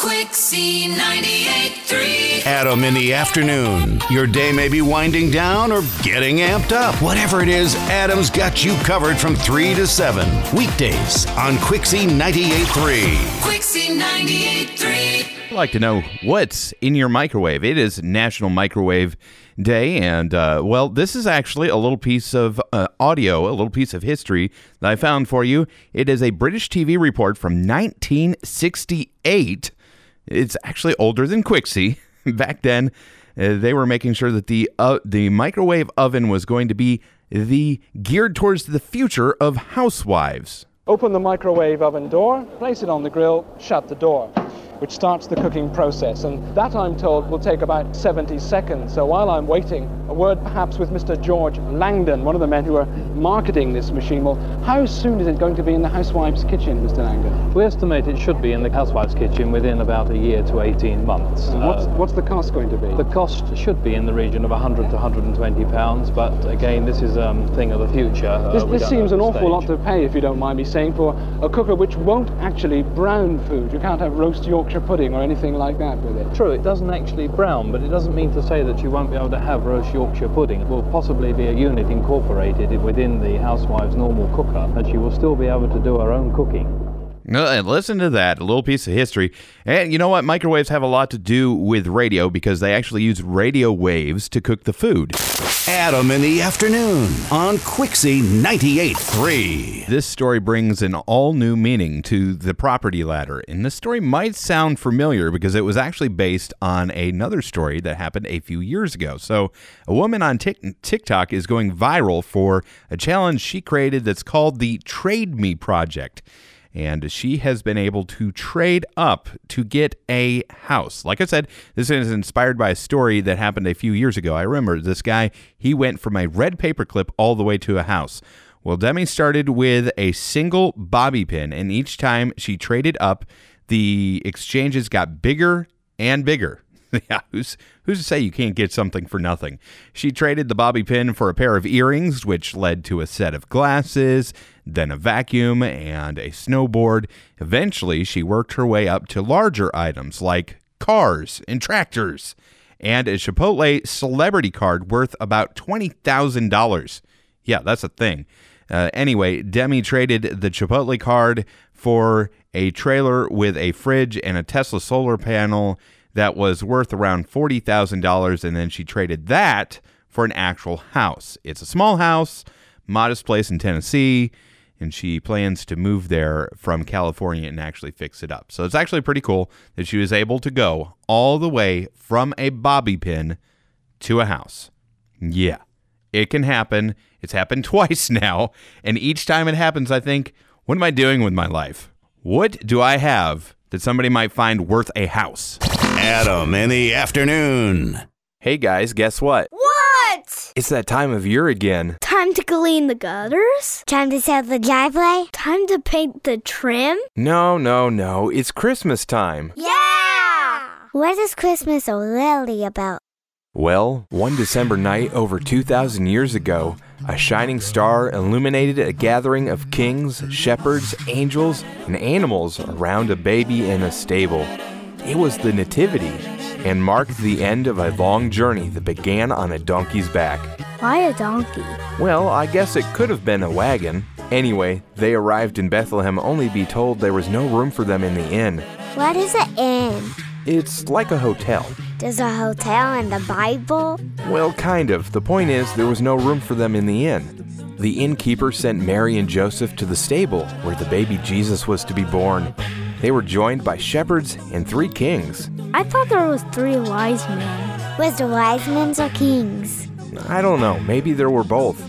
Quixie 98.3. Adam in the afternoon. Your day may be winding down or getting amped up. Whatever it is, Adam's got you covered from 3 to 7. Weekdays on Quixie 98.3. Quixie 98.3. I'd like to know what's in your microwave. It is National Microwave Day, and uh, well, this is actually a little piece of uh, audio, a little piece of history that I found for you. It is a British TV report from 1968. It's actually older than Quixie. Back then, uh, they were making sure that the uh, the microwave oven was going to be the geared towards the future of housewives. Open the microwave oven door, place it on the grill, shut the door, which starts the cooking process. And that, I'm told, will take about 70 seconds. So while I'm waiting, a word perhaps with Mr. George Langdon, one of the men who are marketing this machine. Well, how soon is it going to be in the housewife's kitchen, Mr. Langdon? We estimate it should be in the housewife's kitchen within about a year to 18 months. What's, Uh, what's the cost going to be? the cost should be in the region of 100 to 120 pounds, but again, this is a um, thing of the future. Uh, This, seems an awful lot to pay, if you don't mind me saying, for a cooker which won't actually brown food. You can't have roast Yorkshire pudding or anything like that with it. True, it doesn't actually brown, but it doesn't mean to say that you won't be able to have roast Yorkshire pudding. It will possibly be a unit incorporated within the housewife's normal cooker, and she will still be able to do her own cooking. No, and listen to that, a little piece of history. And you know what? Microwaves have a lot to do with radio because they actually use radio waves to cook the food. Adam in the afternoon on Quixie 98.3. This story brings an all new meaning to the property ladder. And this story might sound familiar because it was actually based on another story that happened a few years ago. So, a woman on Tik TikTok is going viral for a challenge she created that's called the Trade Me Project. And she has been able to trade up to get a house. Like I said, this is inspired by a story that happened a few years ago. I remember this guy, he went from a red paperclip all the way to a house. Well, Demi started with a single bobby pin, and each time she traded up, the exchanges got bigger and bigger. Yeah, who's who's to say you can't get something for nothing? She traded the bobby pin for a pair of earrings, which led to a set of glasses, then a vacuum and a snowboard. Eventually, she worked her way up to larger items like cars and tractors, and a Chipotle celebrity card worth about twenty thousand dollars. Yeah, that's a thing. Uh, anyway, Demi traded the Chipotle card for a trailer with a fridge and a Tesla solar panel that was worth around $40,000. And then she traded that for an actual house. It's a small house, modest place in Tennessee. And she plans to move there from California and actually fix it up. So it's actually pretty cool that she was able to go all the way from a bobby pin to a house. Yeah, it can happen. It's happened twice now. And each time it happens, I think, what am I doing with my life? What do I have that somebody might find worth a house? Adam in the afternoon. Hey guys, guess what? What? It's that time of year again. Time to clean the gutters? Time to set the driveway? Time to paint the trim? No, no, no. It's Christmas time. Yeah! What is Christmas really about? Well, one December night over 2,000 years ago, a shining star illuminated a gathering of kings, shepherds, angels, and animals around a baby in a stable. It was the Nativity and marked the end of a long journey that began on a donkey's back. Why a donkey? Well, I guess it could have been a wagon. Anyway, they arrived in Bethlehem only to be told there was no room for them in the inn. What is an inn? It's like a hotel. There's a hotel in the Bible? Well, kind of. The point is, there was no room for them in the inn. The innkeeper sent Mary and Joseph to the stable where the baby Jesus was to be born. They were joined by shepherds and three kings. I thought there was three wise men. Was the wise men or kings? I don't know, maybe there were both.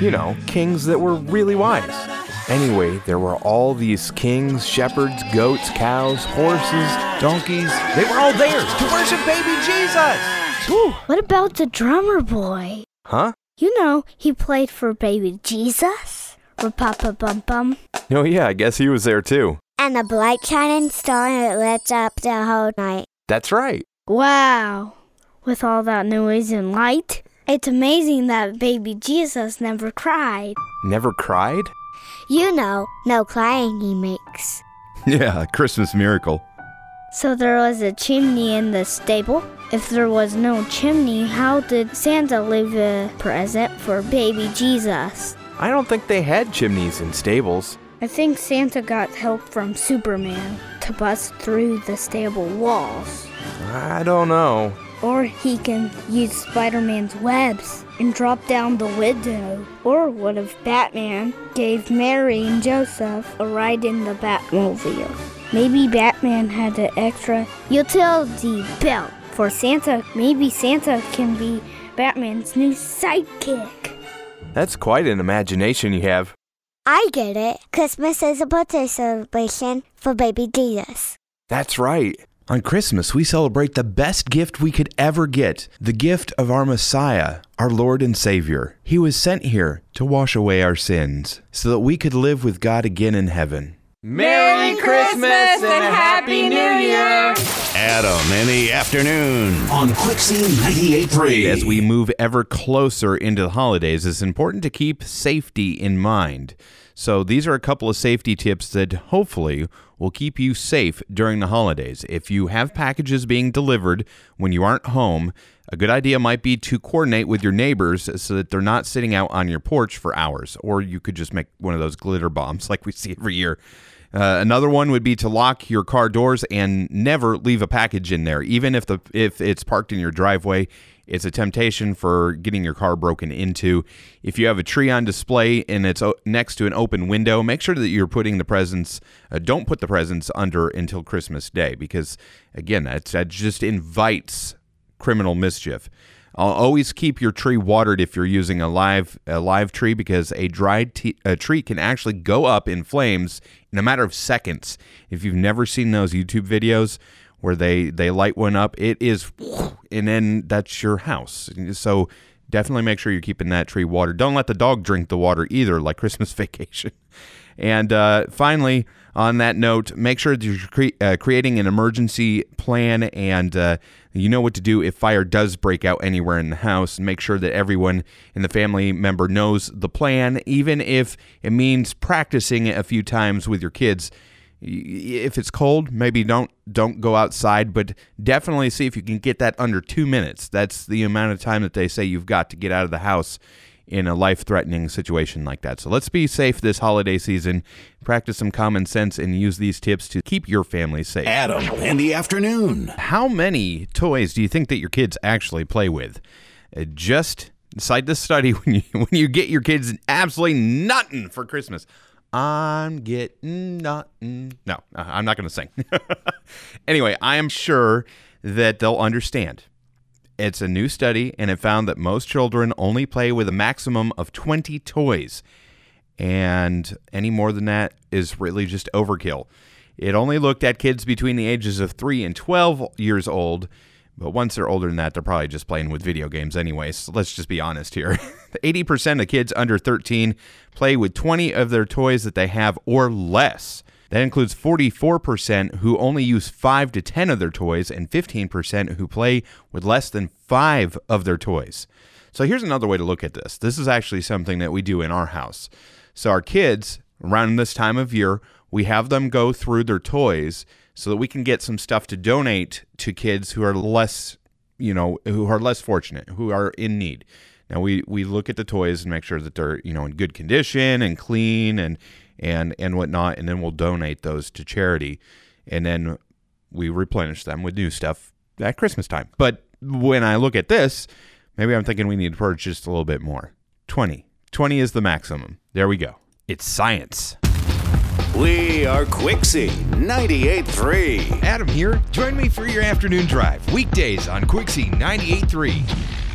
You know, kings that were really wise. Anyway, there were all these kings, shepherds, goats, cows, horses, donkeys. They were all there to worship baby Jesus! What about the drummer boy? Huh? You know, he played for baby Jesus. Papa bum bum. Oh, yeah, I guess he was there too. And the bright shining star that lit up the whole night. That's right. Wow. With all that noise and light, it's amazing that baby Jesus never cried. Never cried? You know, no crying he makes. Yeah, a Christmas miracle. So there was a chimney in the stable? If there was no chimney, how did Santa leave a present for baby Jesus? I don't think they had chimneys in stables. I think Santa got help from Superman to bust through the stable walls. I don't know. Or he can use Spider Man's webs and drop down the window. Or what if Batman gave Mary and Joseph a ride in the Batmobile? Maybe Batman had an extra utility belt for Santa. Maybe Santa can be Batman's new sidekick. That's quite an imagination you have. I get it. Christmas is a birthday celebration for baby Jesus. That's right. On Christmas, we celebrate the best gift we could ever get the gift of our Messiah, our Lord and Savior. He was sent here to wash away our sins so that we could live with God again in heaven. Merry Christmas and Happy New Year! Adam in the afternoon on Quixie 98.3. As we move ever closer into the holidays, it's important to keep safety in mind. So, these are a couple of safety tips that hopefully will keep you safe during the holidays. If you have packages being delivered when you aren't home, a good idea might be to coordinate with your neighbors so that they're not sitting out on your porch for hours. Or you could just make one of those glitter bombs like we see every year. Uh, another one would be to lock your car doors and never leave a package in there, even if the if it's parked in your driveway. It's a temptation for getting your car broken into. If you have a tree on display and it's next to an open window, make sure that you're putting the presents. Uh, don't put the presents under until Christmas Day because, again, that that just invites criminal mischief. I'll always keep your tree watered if you're using a live a live tree because a dried t- a tree can actually go up in flames in a matter of seconds. If you've never seen those YouTube videos where they they light one up, it is and then that's your house. So definitely make sure you're keeping that tree watered. Don't let the dog drink the water either, like Christmas vacation. And uh, finally, on that note, make sure that you're cre- uh, creating an emergency plan and uh, you know what to do if fire does break out anywhere in the house. And make sure that everyone in the family member knows the plan, even if it means practicing it a few times with your kids. If it's cold, maybe don't don't go outside, but definitely see if you can get that under two minutes. That's the amount of time that they say you've got to get out of the house in a life threatening situation like that. So let's be safe this holiday season, practice some common sense, and use these tips to keep your family safe. Adam in the afternoon. How many toys do you think that your kids actually play with? Uh, just cite this study when you when you get your kids absolutely nothing for Christmas. I'm getting nothing. No, uh, I'm not going to sing. anyway, I am sure that they'll understand. It's a new study, and it found that most children only play with a maximum of 20 toys. And any more than that is really just overkill. It only looked at kids between the ages of 3 and 12 years old, but once they're older than that, they're probably just playing with video games anyway. So let's just be honest here. 80% of kids under 13 play with 20 of their toys that they have or less. That includes 44% who only use 5 to 10 of their toys and 15% who play with less than 5 of their toys. So here's another way to look at this. This is actually something that we do in our house. So our kids, around this time of year, we have them go through their toys so that we can get some stuff to donate to kids who are less, you know, who are less fortunate, who are in need. Now we we look at the toys and make sure that they're you know in good condition and clean and and and whatnot, and then we'll donate those to charity, and then we replenish them with new stuff at Christmas time. But when I look at this, maybe I'm thinking we need to purchase just a little bit more. 20. 20 is the maximum. There we go. It's science. We are Quixie 98.3. Adam here. Join me for your afternoon drive, weekdays on Quixie 98.3.